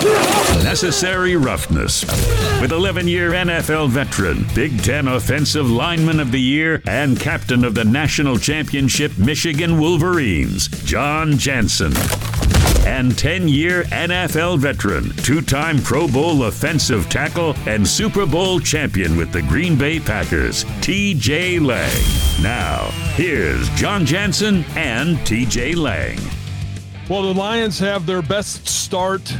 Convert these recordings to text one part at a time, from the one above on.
Necessary roughness. With 11 year NFL veteran, Big Ten Offensive Lineman of the Year, and captain of the national championship Michigan Wolverines, Jon Jansen. And 10 year NFL veteran, two time Pro Bowl offensive tackle, and Super Bowl champion with the Green Bay Packers, TJ Lang. Now, here's Jon Jansen and TJ Lang. Well, the Lions have their best start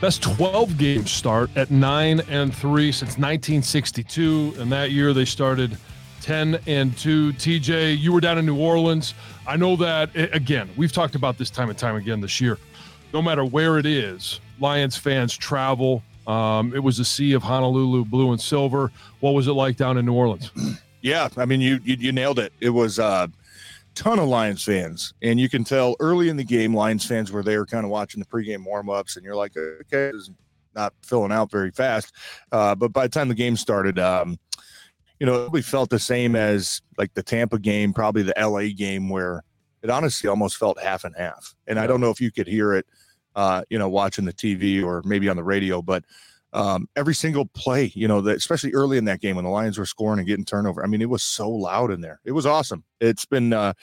best 12 game start at 9 and 3 since 1962 and that year they started 10 and 2 tj you were down in new orleans. I know that again we've talked about this time and time again this year. No matter where it is lions fans travel. Um, it was a sea of honolulu blue and silver. What was it like down in new orleans? Yeah i mean you you, you nailed it. It was uh ton of Lions fans, and you can tell early in the game, Lions fans were there, kind of watching the pregame warmups, and you're like, okay, it's not filling out very fast. Uh, but by the time the game started, um, you know, we felt the same as like the Tampa game, probably the LA game, where it honestly almost felt half and half. And I don't know if you could hear it, uh, you know, watching the TV or maybe on the radio, but um, every single play, you know, that especially early in that game when the Lions were scoring and getting turnover. I mean, it was so loud in there. It was awesome. It's been uh,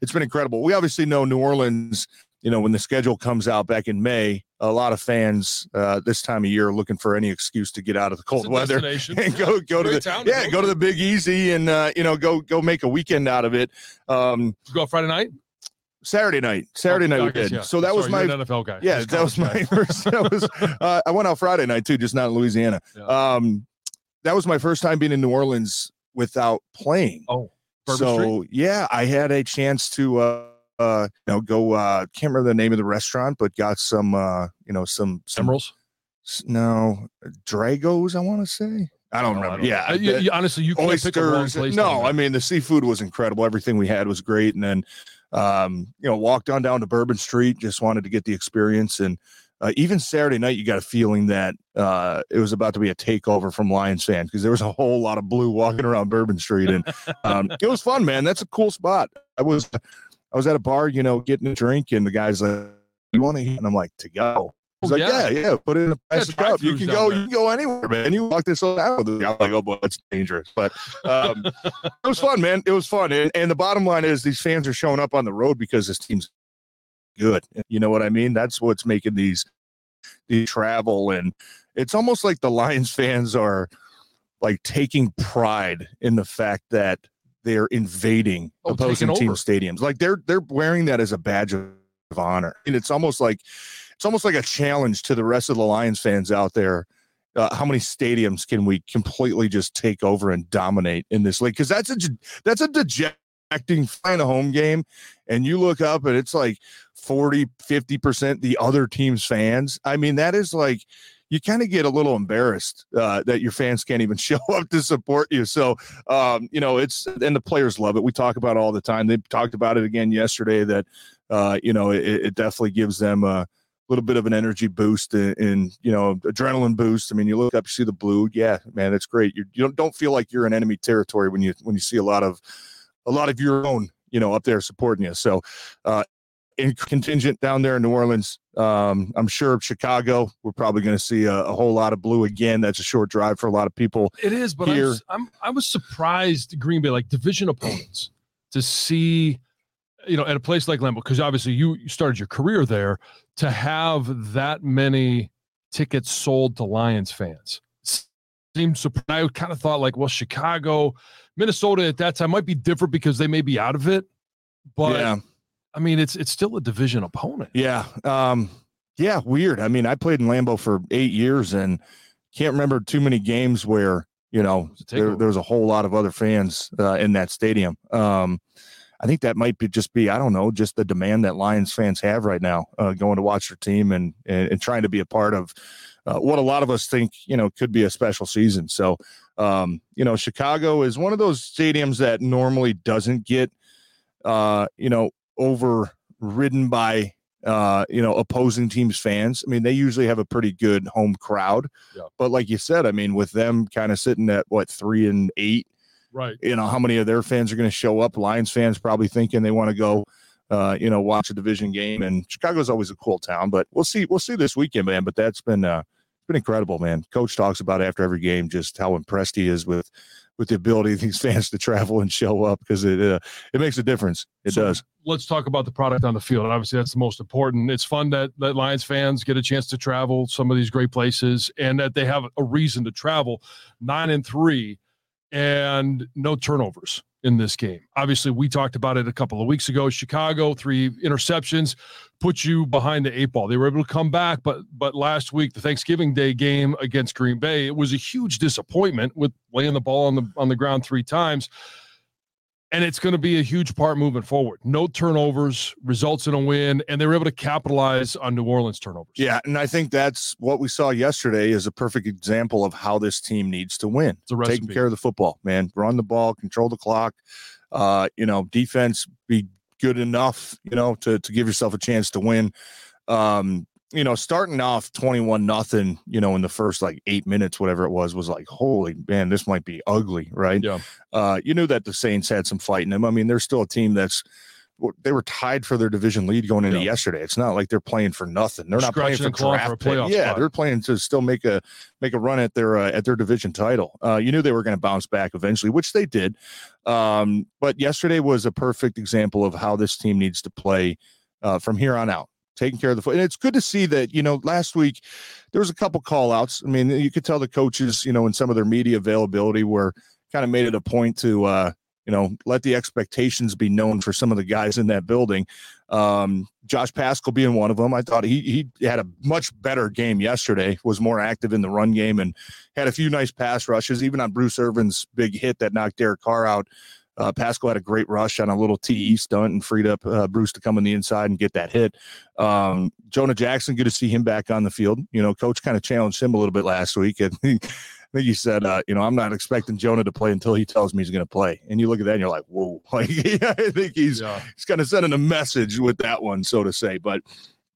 it's been incredible. We obviously know New Orleans. You know, when the schedule comes out back in May, a lot of fans uh, this time of year are looking for any excuse to get out of the cold weather and go go to the yeah go to the Big Easy and uh, you know go go make a weekend out of it. Um, go Friday night. Saturday night. Saturday night we did. Yeah. So that Sorry, was my NFL guy. Yeah, that was my first. That was. Uh, I went out Friday night too, just not in Louisiana. Yeah. Um, that was my first time being in New Orleans without playing. Oh, Bourbon so Street? yeah, I had a chance to. Uh, uh, you know, go. Uh, can't remember the name of the restaurant, but got some. Uh, you know, some, some emeralds. No, Dragos. I want to say. I don't remember. I don't yeah, you, you, honestly, you oysters. no, I mean the seafood was incredible. Everything we had was great, and then um, you know, walked on down to Bourbon Street, just wanted to get the experience. And uh, even Saturday night, you got a feeling that uh, it was about to be a takeover from Lions fans because there was a whole lot of blue walking around Bourbon Street, and um, it was fun, man. That's a cool spot. I was, I was at a bar, you know, getting a drink, and the guy's like, "You want to?" And I'm like, "To go." He's like, yeah. yeah, yeah, put it in a plastic yeah, cup. You can go, there. you can go anywhere, man. You walk this out I'm like, oh boy, that's dangerous. But um, it was fun, man. It was fun. And, and the bottom line is these fans are showing up on the road because this team's good. You know what I mean? That's what's making these these travel and it's almost like the Lions fans are like taking pride in the fact that they're invading oh, opposing team stadiums. Like they're they're wearing that as a badge of honor. And it's almost like it's almost like a challenge to the rest of the Lions fans out there. Uh, how many stadiums can we completely just take over and dominate in this league? Because that's a that's a dejecting fine a home game, and you look up and it's like 40, 50 percent the other team's fans. I mean, that is like you kind of get a little embarrassed uh, that your fans can't even show up to support you. So, um, you know, it's and the players love it. We talk about all the time. They talked about it again yesterday that, uh, you know, it, it, definitely gives them a, little bit of an energy boost and, and, you know adrenaline boost. I mean, you look up, you see the blue, yeah, man, that's great. You're, you don't don't feel like you're in enemy territory when you when you see a lot of a lot of your own, you know, up there supporting you. So, uh, in contingent down there in New Orleans, um, I'm sure Chicago, we're probably going to see a, a, whole lot of blue again. That's a short drive for a lot of people. It is, but here. I'm, I'm I was surprised Green Bay like division opponents to see you know, at a place like Lambeau, because obviously you started your career there, to have that many tickets sold to Lions fans. Seems I kind of thought like, well, Chicago, Minnesota at that time might be different because they may be out of it, but yeah. I mean, it's it's still a division opponent. Yeah, um, yeah, weird. I mean, I played in Lambeau for eight years and can't remember too many games where you know there, there was a whole lot of other fans uh, in that stadium. Um, I think that might be just be I don't know just the demand that Lions fans have right now, uh, going to watch their team and, and, and trying to be a part of uh, what a lot of us think you know could be a special season. So um, you know Chicago is one of those stadiums that normally doesn't get uh, you know overridden by uh, you know, opposing teams' fans. I mean, they usually have a pretty good home crowd. Yeah. But like you said, I mean, with them kind of sitting at what three and eight, right? You know, how many of their fans are going to show up? Lions fans probably thinking they want to go, uh, you know, watch a division game. And Chicago's always a cool town, but we'll see. We'll see this weekend, man. But that's been uh, been incredible, man. Coach talks about after every game just how impressed he is with with the ability of these fans to travel and show up because it uh, it makes a difference. It so does. Let's talk about the product on the field. Obviously, that's the most important. It's fun that that Lions fans get a chance to travel some of these great places and that they have a reason to travel. Nine and three, and no turnovers in this game. Obviously, we talked about it a couple of weeks ago. Chicago, three interceptions, put you behind the eight ball. They were able to come back, but but last week, the Thanksgiving Day game against Green Bay, it was a huge disappointment with laying the ball on the on the ground three times and it's going to be a huge part moving forward. No turnovers results in a win, and they were able to capitalize on New Orleans turnovers. Yeah, and I think that's what we saw yesterday is a perfect example of how this team needs to win. Taking care of the football, man. Run the ball, control the clock. Uh, you know, defense be good enough, you know, to to give yourself a chance to win. Um, you know, starting off 21 nothing, you know, in the first like eight minutes, whatever it was, was like, holy man, this might be ugly, right? Yeah. Uh, you knew that the Saints had some fight in them. I mean, they're still a team that's they were tied for their division lead going into yeah. yesterday. It's not like they're playing for nothing. They're not playing for draft for Yeah, spot. they're playing to still make a make a run at their uh, at their division title. Uh, you knew they were going to bounce back eventually, which they did. Um, but yesterday was a perfect example of how this team needs to play uh, from here on out taking care of the foot. And it's good to see that, you know, last week there was a couple call outs. I mean, you could tell the coaches, you know, in some of their media availability were kind of made it a point to, uh, you know, let the expectations be known for some of the guys in that building. Um, Josh Paschal being one of them. I thought he he had a much better game yesterday, was more active in the run game and had a few nice pass rushes, even on Bruce Irvin's big hit that knocked Derek Carr out. Uh, Paschal had a great rush on a little TE stunt and freed up uh, Bruce to come on the inside and get that hit. Um, Jonah Jackson, good to see him back on the field. You know, coach kind of challenged him a little bit last week. And he, I think he said, uh, you know, I'm not expecting Jonah to play until he tells me he's going to play. And you look at that and you're like, whoa. Like, I think he's, yeah. he's kind of sending a message with that one, so to say. But,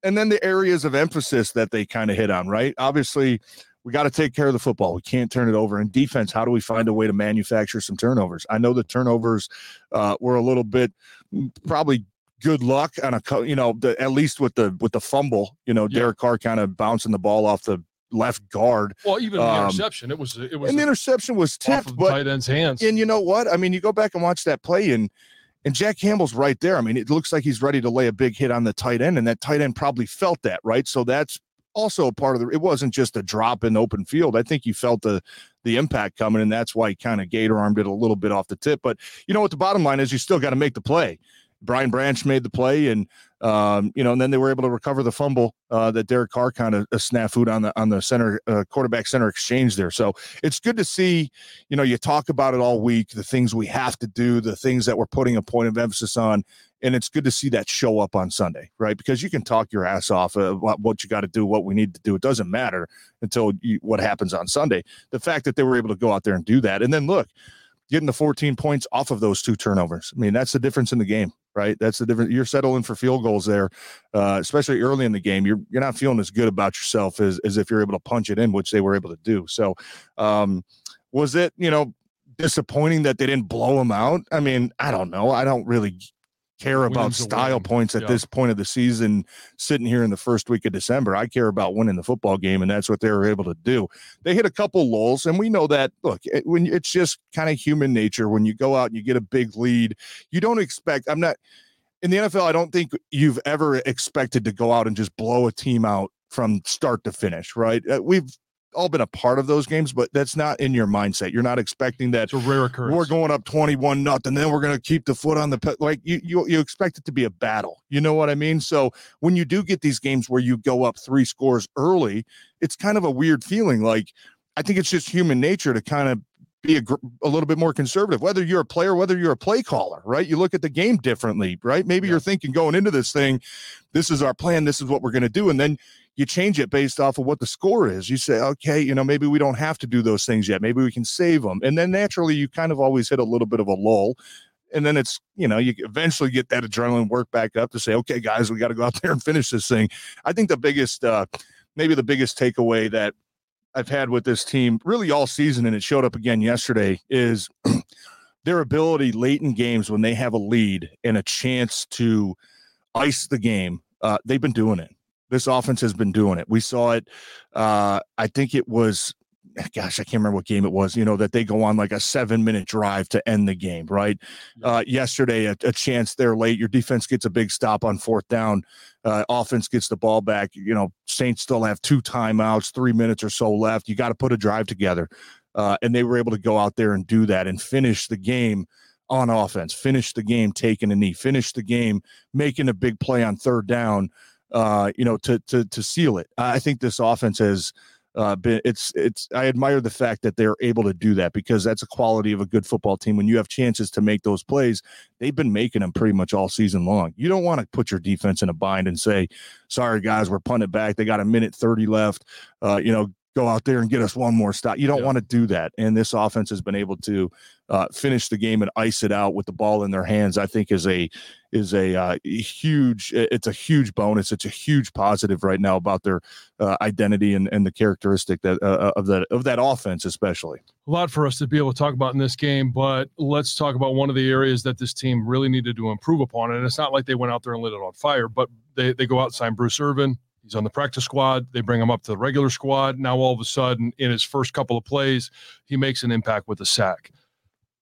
and then the areas of emphasis that they kind of hit on, right? Obviously, we got to take care of the football. We can't turn it over. In defense, how do we find a way to manufacture some turnovers? I know the turnovers uh, were a little bit mm, probably good luck on a you know the, at least with the with the fumble. You know, yeah. Derek Carr kind of bouncing the ball off the left guard. Well, even the um, interception, it was it was and the interception was tipped, but tight end's hands. And you know what? I mean, you go back and watch that play and. And Jack Campbell's right there. I mean, it looks like he's ready to lay a big hit on the tight end, and that tight end probably felt that, right? So that's also a part of the it wasn't just a drop in open field. I think you felt the the impact coming, and that's why he kind of gator armed it a little bit off the tip. But you know what the bottom line is you still got to make the play. Brian Branch made the play, and um, you know, and then they were able to recover the fumble uh, that Derek Carr kind of uh, snafu'd on the on the center uh, quarterback center exchange there. So it's good to see. You know, you talk about it all week, the things we have to do, the things that we're putting a point of emphasis on, and it's good to see that show up on Sunday, right? Because you can talk your ass off about what, you got to do, what we need to do. It doesn't matter until you, what happens on Sunday. The fact that they were able to go out there and do that, and then look, getting the 14 points off of those two turnovers. I mean, that's the difference in the game, right? That's the difference. You're settling for field goals there, uh, especially early in the game. You're you're not feeling as good about yourself as as if you're able to punch it in, which they were able to do. So, um, was it you know disappointing that they didn't blow them out? I mean, I don't know. I don't really care about style points at yeah. this point of the season sitting here in the first week of December. I care about winning the football game, and that's what they were able to do. They hit a couple lulls, and we know that. Look, it, when it's just kind of human nature when you go out and you get a big lead, you don't expect. I'm not in the NFL. I don't think you've ever expected to go out and just blow a team out from start to finish, right? Uh, we've all been a part of those games, but that's not in your mindset. You're not expecting that. It's a rare occurrence. We're going up 21 nothing, then we're going to keep the foot on the pe- like you, you you expect it to be a battle. You know what I mean? So when you do get these games where you go up three scores early, it's kind of a weird feeling. Like I think it's just human nature to kind of be a, a, little bit more conservative, whether you're a player, whether you're a play caller, right? You look at the game differently, right? Maybe yeah. you're thinking going into this thing, this is our plan, this is what we're going to do. And then you change it based off of what the score is. You say, okay, you know, maybe we don't have to do those things yet. Maybe we can save them. And then naturally, you kind of always hit a little bit of a lull. And then it's, you know, you eventually get that adrenaline work back up to say, okay, guys, we got to go out there and finish this thing. I think the biggest, uh, maybe the biggest takeaway that I've had with this team really all season, and it showed up again yesterday, is their ability late in games when they have a lead and a chance to ice the game. Uh, they've been doing it. This offense has been doing it. We saw it. Uh, I think it was, gosh, I can't remember what game it was. You know that they go on like a seven-minute drive to end the game. Right. Uh, yesterday, a, a, chance there late. Your defense gets a big stop on fourth down. Uh, offense gets the ball back. You know, Saints still have two timeouts, three minutes or so left. You got to put a drive together, uh, and they were able to go out there and do that and finish the game on offense. Finish the game taking a knee. Finish the game making a big play on third down uh, you know, to to to seal it. I think this offense has uh, been it's it's I admire the fact that they're able to do that because that's a quality of a good football team. When you have chances to make those plays, they've been making them pretty much all season long. You don't want to put your defense in a bind and say, "Sorry guys, we're punting back. They got a minute thirty left." Uh, you know, go out there and get us one more stop. You don't yeah. want to do that. And this offense has been able to uh, finish the game and ice it out with the ball in their hands. I think is a is a uh, huge. It's a huge bonus. It's a huge positive right now about their uh, identity and, and the characteristic that uh, uh, of that of that offense, especially. A lot for us to be able to talk about in this game, but let's talk about one of the areas that this team really needed to improve upon. And it's not like they went out there and lit it on fire, but they they go out and sign Bruce Irvin He's on the practice squad. They bring him up to the regular squad. Now, all of a sudden, in his first couple of plays, he makes an impact with a sack.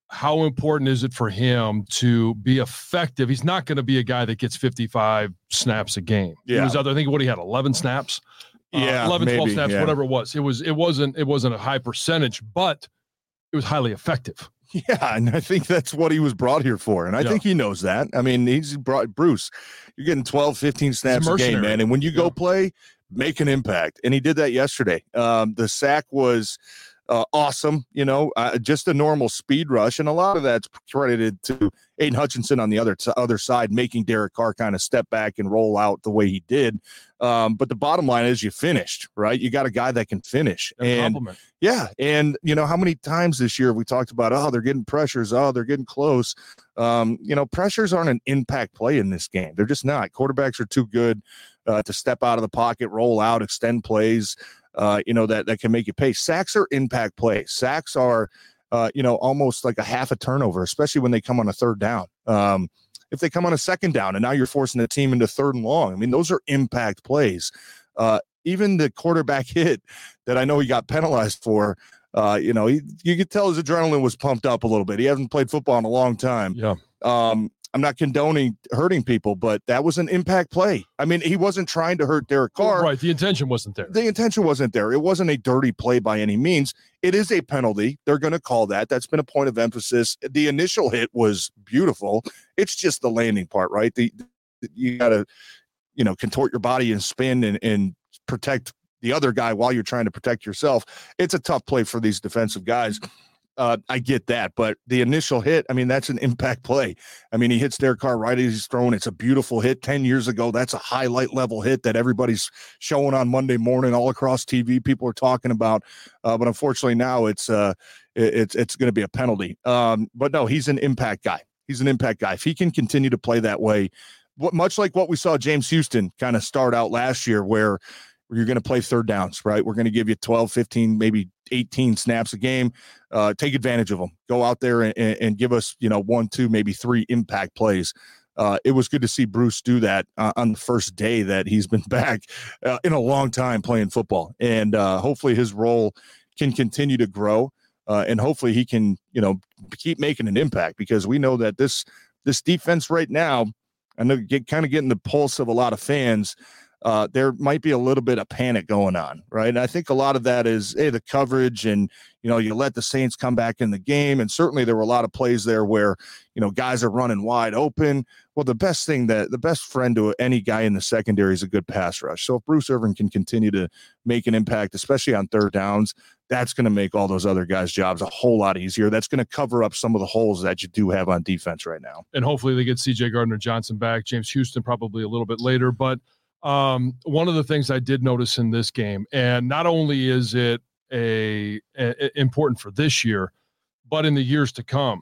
How important is it for him to be effective? He's not going to be a guy that gets 55 snaps a game. Yeah. He was other, I think what he had 11 snaps. Uh, yeah, uh, 11, maybe, 12 snaps, yeah. whatever it was. It was it wasn't it wasn't a high percentage, but it was highly effective. Yeah, and I think that's what he was brought here for. And I yeah. think he knows that. I mean, he's brought Bruce, you're getting 12, 15 snaps a, a game, man. And when you go play, make an impact. And he did that yesterday. Um, the sack was uh, awesome, you know, uh, just a normal speed rush. And a lot of that's credited to Aidan Hutchinson on the other, t- other side, making Derek Carr kind of step back and roll out the way he did. Um, but the bottom line is you finished, right? You got a guy that can finish. A and compliment. yeah. And, you know, how many times this year we talked about, oh, they're getting pressures. Oh, they're getting close. Um, you know, pressures aren't an impact play in this game. They're just not. Quarterbacks are too good uh, to step out of the pocket, roll out, extend plays uh, you know, that, that can make you pay. Sacks are impact plays. Sacks are, uh, you know, almost like a half a turnover, especially when they come on a third down. Um, if they come on a second down and now you're forcing the team into third and long, I mean, those are impact plays. Uh, even the quarterback hit that I know he got penalized for, uh, you know, he, you could tell his adrenaline was pumped up a little bit. He hasn't played football in a long time. Yeah. Um, I'm not condoning hurting people, but that was an impact play. I mean, he wasn't trying to hurt Derek Carr. Right. The intention wasn't there. The intention wasn't there. It wasn't a dirty play by any means. It is a penalty. They're going to call that. That's been a point of emphasis. The initial hit was beautiful. It's just the landing part, right? The, you got to, you know, contort your body and spin and, and protect the other guy while you're trying to protect yourself. It's a tough play for these defensive guys. Uh, I get that, but the initial hit, I mean, that's an impact play. I mean, he hits Derek Carr right as he's thrown. It's a beautiful hit. 10 years ago, that's a highlight level hit that everybody's showing on Monday morning all across TV. People are talking about, uh, but unfortunately now it's uh, it, it's it's going to be a penalty. Um, but no, he's an impact guy. He's an impact guy. If he can continue to play that way, what, much like what we saw James Houston kind of start out last year, where you're going to play third downs, right? We're going to give you 12, 15, maybe 18 snaps a game. Uh, take advantage of them. Go out there and, and, give us, you know, one, two, maybe three impact plays. Uh, it was good to see Bruce do that uh, on the first day that he's been back uh, in a long time playing football. And uh, hopefully his role can continue to grow. Uh, and hopefully he can, you know, keep making an impact because we know that this this defense right now, I know get kind of getting the pulse of a lot of fans uh, there might be a little bit of panic going on, right? And I think a lot of that is hey, the coverage and you know you let the Saints come back in the game, and certainly there were a lot of plays there where you know guys are running wide open. Well, the best thing that the best friend to any guy in the secondary is a good pass rush. So if Bruce Irvin can continue to make an impact, especially on third downs, that's going to make all those other guys' jobs a whole lot easier. That's going to cover up some of the holes that you do have on defense right now. And hopefully they get CJ Gardner Johnson back. James Houston probably a little bit later, but um, one of the things I did notice in this game, and not only is it a, a, important for this year, but in the years to come,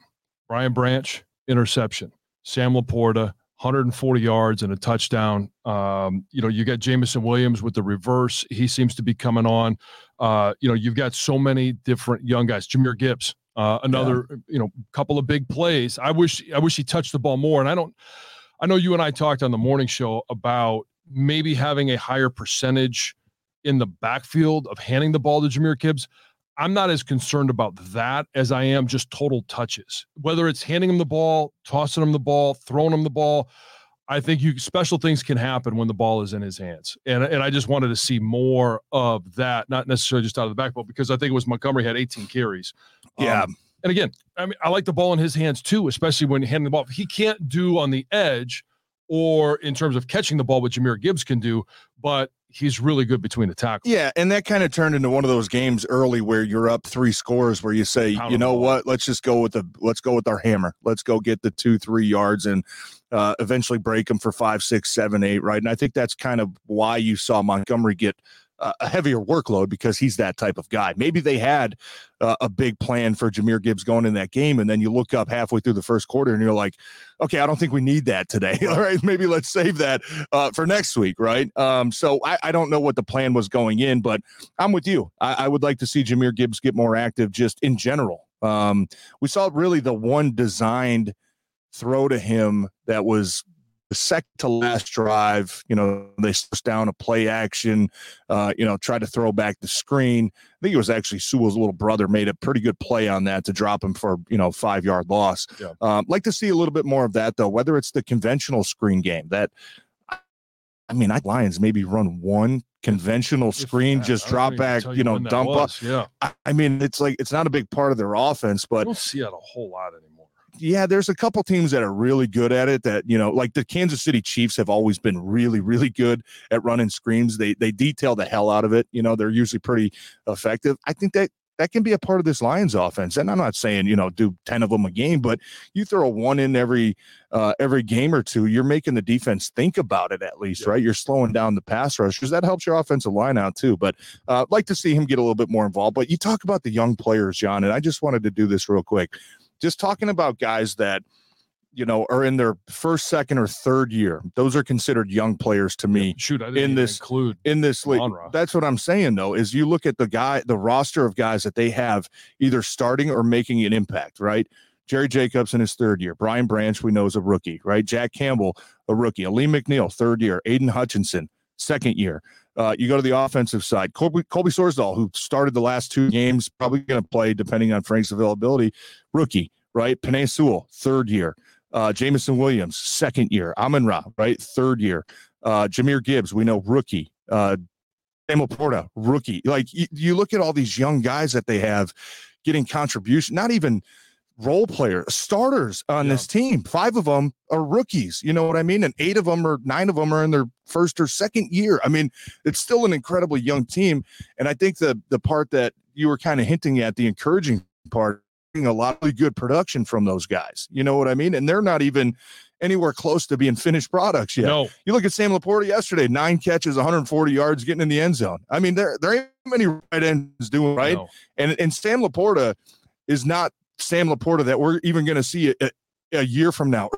Brian Branch interception, Sam LaPorta 140 yards and a touchdown. Um, you know, you got Jameson Williams with the reverse. He seems to be coming on. Uh, you know, you've got so many different young guys. Jahmyr Gibbs, uh, another, yeah. you know, couple of big plays. I wish I wish he touched the ball more. And I don't. I know you and I talked on the morning show about maybe having a higher percentage in the backfield of handing the ball to Jahmyr Gibbs. I'm not as concerned about that as I am just total touches. Whether it's handing him the ball, tossing him the ball, throwing him the ball, I think you special things can happen when the ball is in his hands. And and I just wanted to see more of that, not necessarily just out of the backfield, because I think it was Montgomery had 18 carries. Yeah. Um, and again, I mean, I like the ball in his hands too, especially when handing the ball. He can't do on the edge or in terms of catching the ball, what Jahmyr Gibbs can do, but he's really good between the tackles. Yeah, and that kind of turned into one of those games early where you're up three scores where you say, you know what, let's just go with the let's go with our hammer. Let's go get the two, three yards and uh, eventually break them for five, six, seven, eight, right? And I think that's kind of why you saw Montgomery get a heavier workload because he's that type of guy. Maybe they had uh, a big plan for Jahmyr Gibbs going in that game, and then you look up halfway through the first quarter and you're like, okay, I don't think we need that today. All right, maybe let's save that uh, for next week, right? Um, so I, I, don't know what the plan was going in, but I'm with you. I, I would like to see Jahmyr Gibbs get more active just in general. Um, we saw really the one designed throw to him that was the second to last drive, you know, they slowed down a play action, uh, you know, tried to throw back the screen. I think it was actually Sewell's little brother made a pretty good play on that to drop him for, you know, five yard loss. Yeah. Um, like to see a little bit more of that, though, whether it's the conventional screen game that, I mean, I Lions maybe run one conventional screen, just drop back, you, you know, dump up. Yeah. I, I, mean, it's like, it's not a big part of their offense, but I don't see it a whole lot anymore yeah, there's a couple teams that are really good at it. That you know, like the Kansas City Chiefs have always been really, really good at running screens. They they detail the hell out of it. You know, they're usually pretty effective. I think that that can be a part of this Lions offense. And I'm not saying you know do ten of them a game, but you throw a one in every uh, every game or two, you're making the defense think about it at least, yeah. right? You're slowing down the pass rush because that helps your offensive line out too. But uh, like to see him get a little bit more involved. But you talk about the young players, John, and I just wanted to do this real quick just talking about guys that you know are in their first second or third year those are considered young players to me shoot in this include in this league. That's what i'm saying though is you look at the guy the roster of guys that they have either starting or making an impact right? Jerry jacobs in his third year brian branch we know is a rookie right? Jack campbell a rookie Alim mcneil third year aidan hutchinson second year uh, you go to the offensive side. Colby, Colby Sorsdal, who started the last two games, probably going to play depending on Frank's availability. Rookie, right? Penei Sewell, third year. Uh, Jameson Williams, second year. Amon Ra, right? Third year. Uh, Jahmyr Gibbs, we know rookie. Uh, Sam LaPorta, rookie. Like you look at all these young guys that they have getting contribution, not even – role player starters on yeah. this team. Five of them are rookies. You know what I mean? And eight of them or nine of them are in their first or second year. I mean, it's still an incredibly young team. And I think the the part that you were kind of hinting at, the encouraging part, a lot of good production from those guys. You know what I mean? And they're not even anywhere close to being finished products yet. No. You look at Sam LaPorta yesterday, nine catches, 140 yards, getting in the end zone. I mean, there there ain't many right ends doing right. No. And and Sam LaPorta is not Sam LaPorta that we're even going to see a, a, year from now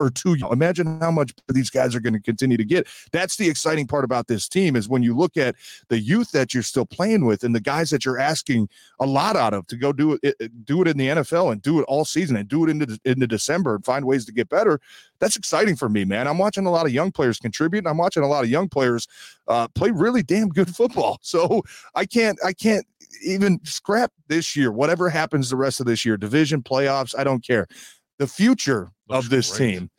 or two. Imagine how much these guys are going to continue to get. That's the exciting part about this team is when you look at the youth that you're still playing with and the guys that you're asking a lot out of to go do it, do it in the NFL and do it all season and do it into into December and find ways to get better. That's exciting for me, man. I'm watching a lot of young players contribute, and I'm watching a lot of young players uh, play really damn good football. So I can't I can't even scrap this year. Whatever happens the rest of this year, division playoffs, I don't care the future looks of this great. team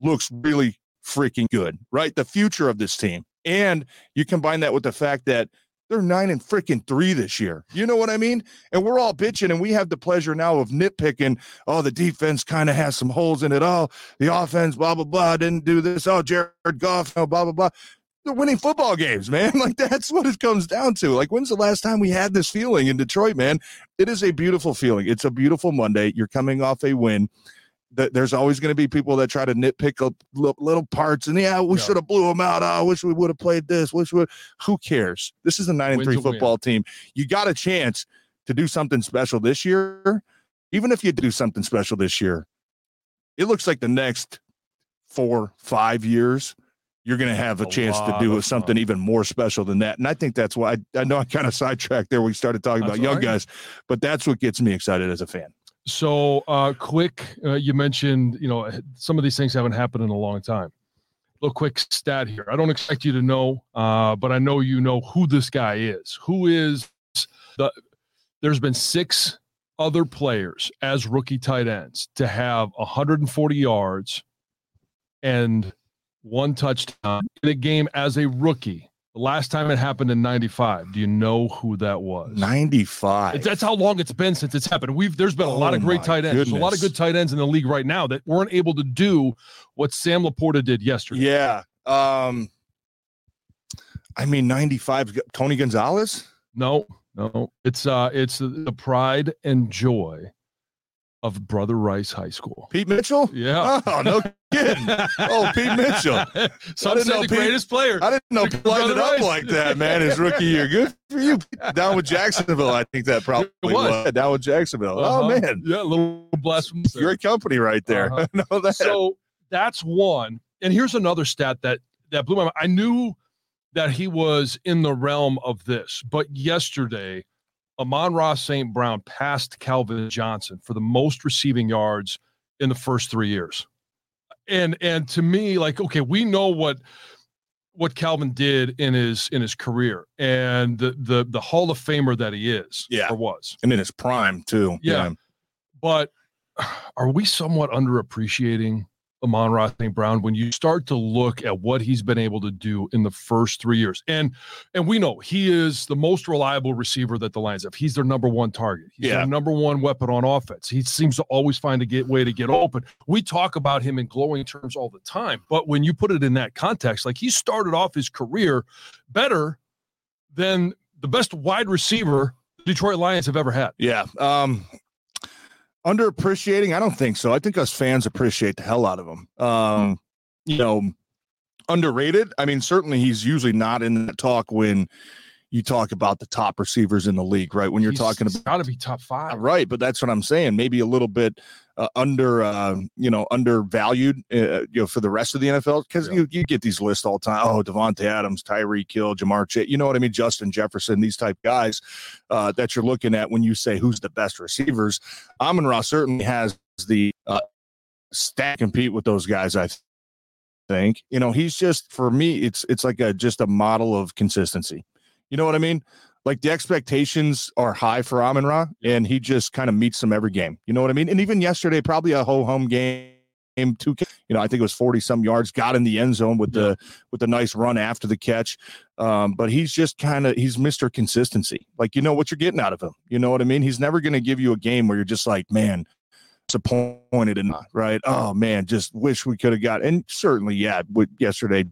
looks really freaking good, right? The future of this team And you combine that with the fact that they're nine and freaking three this year. You know what I mean? And we're all bitching, and we have the pleasure now of nitpicking. Oh, the defense kind of has some holes in it. Oh, the offense, blah blah blah, didn't do this. Oh, Jared Goff, oh, blah blah blah. They're winning football games, man. Like that's what it comes down to. Like, when's the last time we had this feeling in Detroit, man? It is a beautiful feeling. It's a beautiful Monday. You're coming off a win there's always going to be people that try to nitpick up little parts and yeah, we yeah. should have blew them out. Oh, I wish we would have played this. Wish we. Who cares? This is a nine and three football win. team. You got a chance to do something special this year. Even if you do something special this year, it looks like the next four, five years, you're going to have a, a chance to do something fun. even more special than that. And I think that's why I, I know I kind of sidetracked there. We started talking that's about young right. guys, but that's what gets me excited as a fan. So, uh, quick, uh, you mentioned, you know, some of these things haven't happened in a long time. A little quick stat here. I don't expect you to know, uh, but I know you know who this guy is. Who is the? There's been six other players as rookie tight ends to have 140 yards and one touchdown in a game as a rookie the last time it happened in 95. Do you know who that was? 95. That's how long it's been since it's happened. We've there's been a oh lot of great tight ends. There's a lot of good tight ends in the league right now that weren't able to do what Sam LaPorta did yesterday. Yeah. Um I mean 95 Tony Gonzalez? No, no. It's uh it's the pride and joy of Brother Rice High School. Pete Mitchell? Yeah. Oh, no kidding. Oh, Pete Mitchell. Some say the Pete, greatest player. I didn't know Pete lighted up like that, man, his rookie year. Good for you. Down with Jacksonville, I think that probably was. was. Down with Jacksonville. Oh, uh-huh. Oh, man. Yeah, a little blasphemy. Great company right there. Uh-huh. know that. So that's one. And here's another stat that that blew my mind. I knew that he was in the realm of this, but yesterday – Amon-Ra St. Brown passed Calvin Johnson for the most receiving yards in the first three years. And and to me, like, okay, we know what what Calvin did in his in his career and the the the Hall of Famer that he is, yeah, or was, and in his prime too. Yeah. yeah. But are we somewhat underappreciating Amon-Ra St. Brown when you start to look at what he's been able to do in the first three years. And and we know he is the most reliable receiver that the Lions have. He's their number one target. He's yeah. their number one weapon on offense. He seems to always find a get way to get open. We talk about him in glowing terms all the time, but when you put it in that context, like he started off his career better than the best wide receiver Detroit Lions have ever had. Yeah. Um, underappreciating? I don't think so. I think us fans appreciate the hell out of him. Um, you know, underrated. I mean, certainly he's usually not in the talk when you talk about the top receivers in the league, right? When you're he's, talking about got to be top five, right? But that's what I'm saying. Maybe a little bit uh, under, uh, you know, undervalued, uh, you know, for the rest of the NFL because yeah. you you get these lists all the time. Oh, Davante Adams, Tyreek Hill, Ja'Marr Chase, you know what I mean? Justin Jefferson, these type guys uh, that you're looking at when you say who's the best receivers. Amon-Ra's certainly has the uh, stat compete with those guys. I think you know he's just for me. It's it's like a just a model of consistency. You know what I mean? Like the expectations are high for Amon Ra, and he just kind of meets them every game. You know what I mean? And even yesterday, probably a ho hum game. Two, you know, I think it was forty some yards. Got in the end zone with the with the nice run after the catch. Um, but he's just kind of he's Mister Consistency. Like you know what you're getting out of him. You know what I mean? He's never going to give you a game where you're just like, man, disappointed and not right. Oh man, just wish we could have got. And certainly, yeah, with yesterday,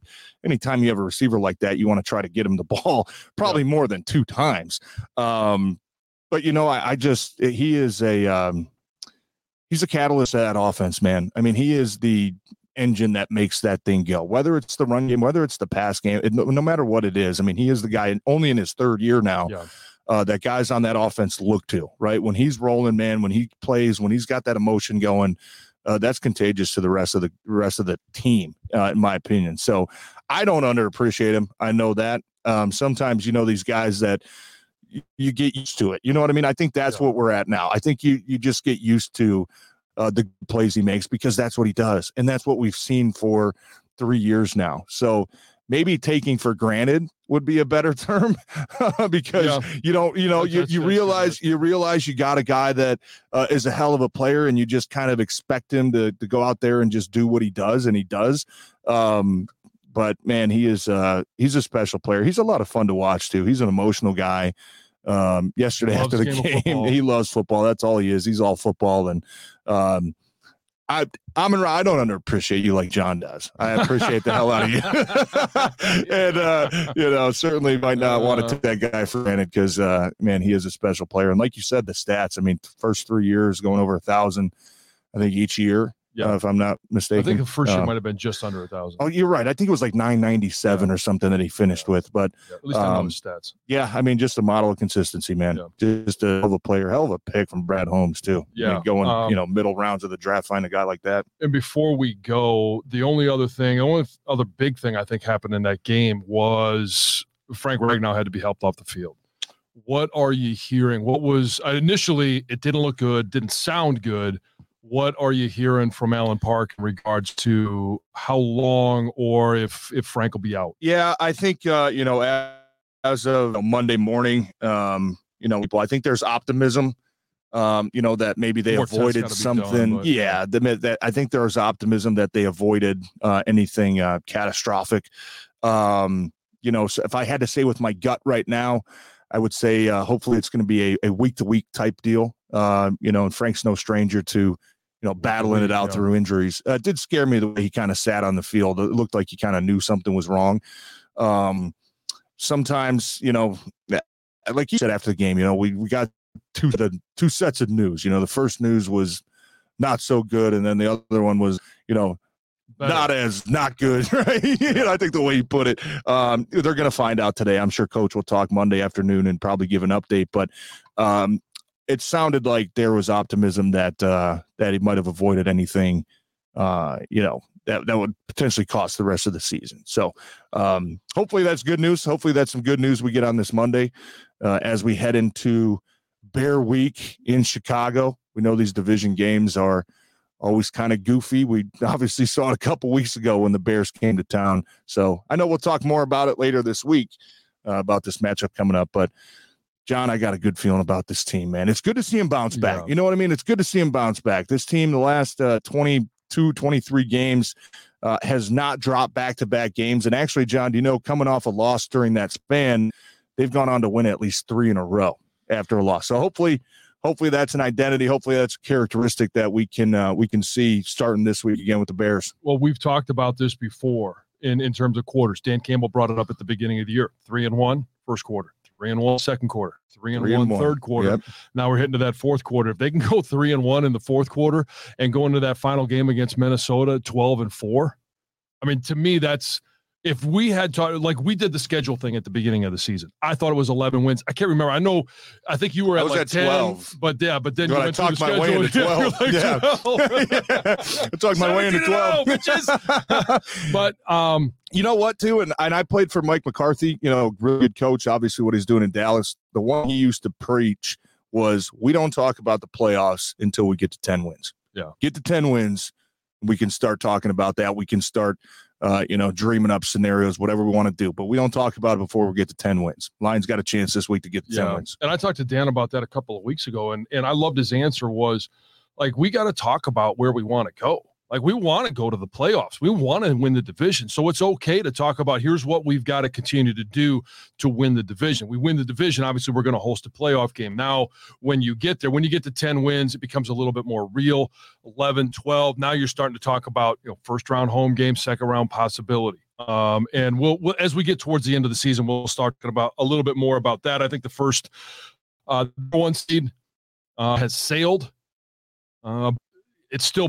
anytime you have a receiver like that, you want to try to get him the ball probably yeah. more than two times. Um, but you know, I, I just eh, he is a um, he's a catalyst of that offense, man. I mean, he is the engine that makes that thing go. Whether it's the run game, whether it's the pass game, it, no, no, matter what it is. I mean, he is the guy only in his third year now. Yeah uh, that guys on that offense look to, right? When he's rolling, man, when he plays, when he's got that emotion going, uh, that's contagious to the rest of the rest of the team, uh, in my opinion. So I don't underappreciate him. I know that. Um, sometimes you know these guys that y- you get used to it. You know what I mean? I think that's yeah. what we're at now. I think you you just get used to uh, the plays he makes because that's what he does, and that's what we've seen for three years now. So maybe taking for granted would be a better term because yeah. you don't you know you, you realize you realize you got a guy that uh, is a hell of a player and you just kind of expect him to, to go out there and just do what he does and he does um, but man, he is uh, he's a special player. He's a lot of fun to watch too. He's an emotional guy. Um, yesterday after the the game game, he loves football. That's all he is. He's all football, and um, I I'm in, I don't underappreciate you like John does. I appreciate the hell out of you, and uh, you know certainly might not want Uh. to take that guy for granted because uh, man, he is a special player. And like you said, the stats. I mean, first three years going over a thousand, I think each year. Yeah. uh, if I'm not mistaken. I think the first year might have been just under a thousand. Oh, you're right. I think it was like 997 or something that he finished with. But Yeah, at least I know um, his stats. yeah, I mean, just a model of consistency, man. Just a hell of a player, hell of a pick from Brad Holmes too. I mean, Yeah, going um, you know middle rounds of the draft, find a guy like that. And before we go, the only other thing, the only other big thing I think happened in that game was Frank Ragnow had to be helped off the field. What are you hearing? What was initially? It didn't look good, didn't sound good. What are you hearing from Allen Park in regards to how long or if if Frank will be out? Yeah, I think uh, you know a- as of Monday morning, um, you know, people, I think there's optimism. Um, you know that maybe they More avoided done, something. but- yeah, the, that I think there's optimism that they avoided uh, anything uh, catastrophic. Um, you know, so if I had to say with my gut right now, I would say uh, hopefully it's going to be a, a week to week type deal. Uh, you know, and Frank's no stranger to you know battling it out yeah. through injuries. Uh, it did scare me the way he kind of sat on the field. It looked like he kind of knew something was wrong. Um, sometimes you know, like you said after the game, you know, we we got two the two sets of news. You know, the first news was not so good, and then the other one was you know Better. not as not good, right? you know, I think the way you put it, um, they're going to find out today. I'm sure Coach will talk Monday afternoon and probably give an update. But um, it sounded like there was optimism that uh, that he might have avoided anything, uh, you know, that that would potentially cost the rest of the season. So um, hopefully that's good news. Hopefully that's some good news we get on this Monday uh, as we head into Bear Week in Chicago. We know these division games are always kind of goofy. We obviously saw it a couple weeks ago when the Bears came to town. So I know we'll talk more about it later this week uh, about this matchup coming up. But John, I got a good feeling about this team, man. It's good to see him bounce back. Yeah. You know what I mean? It's good to see him bounce back. This team, the last uh, 22, 23 games, uh, has not dropped back to back games. And actually, John, do you know, coming off a loss during that span, they've gone on to win at least three in a row after a loss. So hopefully, hopefully that's an identity. Hopefully that's a characteristic that we can uh, we can see starting this week again with the Bears. well, we've talked about this before in, in terms of quarters. Dan Campbell brought it up at the beginning of the year. Three and one, first quarter. Three and one, second quarter. Three and, Three one, and one. third quarter. Yep. Now we're hitting to that fourth quarter. If they can go three and one in the fourth quarter and go into that final game against Minnesota 12 and four, I mean, to me, that's if we had talked like we did the schedule thing at the beginning of the season. I thought it was 11 wins. I can't remember. I know, I think you were I at was like at 10, 12. but yeah, but then you went through talked my way into and you're 12. like, Yeah. 12. I talked my way into 17 and 0, 12. bitches. but um, you know what, too? And, and I played for Mike McCarthy, you know, really good coach, obviously, what he's doing in Dallas. The one he used to preach was we don't talk about the playoffs until we get to 10 wins. Yeah. Get to 10 wins. We can start talking about that. We can start, uh, you know, dreaming up scenarios, whatever we want to do. But we don't talk about it before we get to 10 wins. Lions got a chance this week to get to 10 wins. And I talked to Dan about that a couple of weeks ago, and and I loved his answer was like we got to talk about where we want to go. Like we want to go to the playoffs. We want to win the division. So it's okay to talk about here's what we've got to continue to do to win the division. We win the division, obviously we're going to host a playoff game. Now, when you get there, when you get to 10 wins, it becomes a little bit more real. 11, 12, now you're starting to talk about, you know, first round home game, second round possibility. Um, and we'll, we'll as we get towards the end of the season, we'll start talking about a little bit more about that. I think the first uh, one seed uh, has sailed. Uh, it's still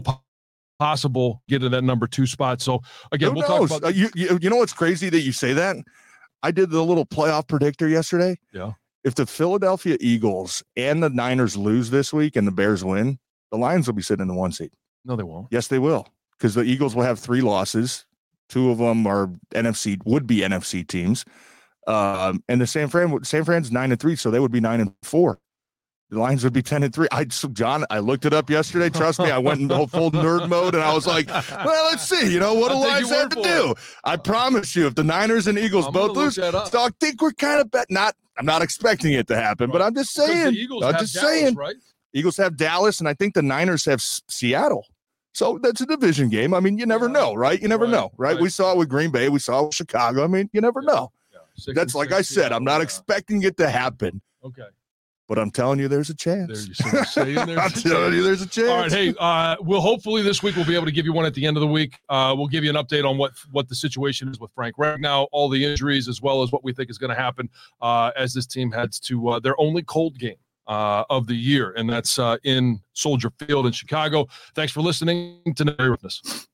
possible get to that number two spot. So again, Who we'll knows? talk about. Uh, you, you, you know what's crazy that you say that? I did the little playoff predictor yesterday. Yeah. If the Philadelphia Eagles and the Niners lose this week and the Bears win, the Lions will be sitting in the one seat. no, they won't. Yes, they will, because the Eagles will have three losses. Two of them are NFC would be NFC teams, um, and the San Fran San Fran's nine and three, so they would be nine and four. The Lions would be ten and three. I so John, I looked it up yesterday. Trust me, I went in the full nerd mode, and I was like, "Well, let's see. You know what do Lions have to do?" I promise you, if the Niners and Eagles I'm both lose, so I think we're kind of bet not. I'm not expecting it to happen, but I'm just saying. I'm have just Dallas, saying. right? Eagles have Dallas, and I think the Niners have S- Seattle. So that's a division game. I mean, you never Yeah. know, right? You never Right, know, right? right. We saw it with Green Bay. We saw it with Chicago. I mean, you never know. Yeah. That's like I said. yeah, I'm not yeah. expecting it to happen, Okay. But I'm telling you, there's a chance. so you're there's I'm a telling chance. you, there's a chance. All right, hey, uh, we'll hopefully this week we'll be able to give you one at the end of the week. Uh, we'll give you an update on what what the situation is with Frank right now, all the injuries, as well as what we think is going to happen uh, as this team heads to uh, their only cold game uh, of the year, and that's uh, in Soldier Field in Chicago. Thanks for listening to Roughness.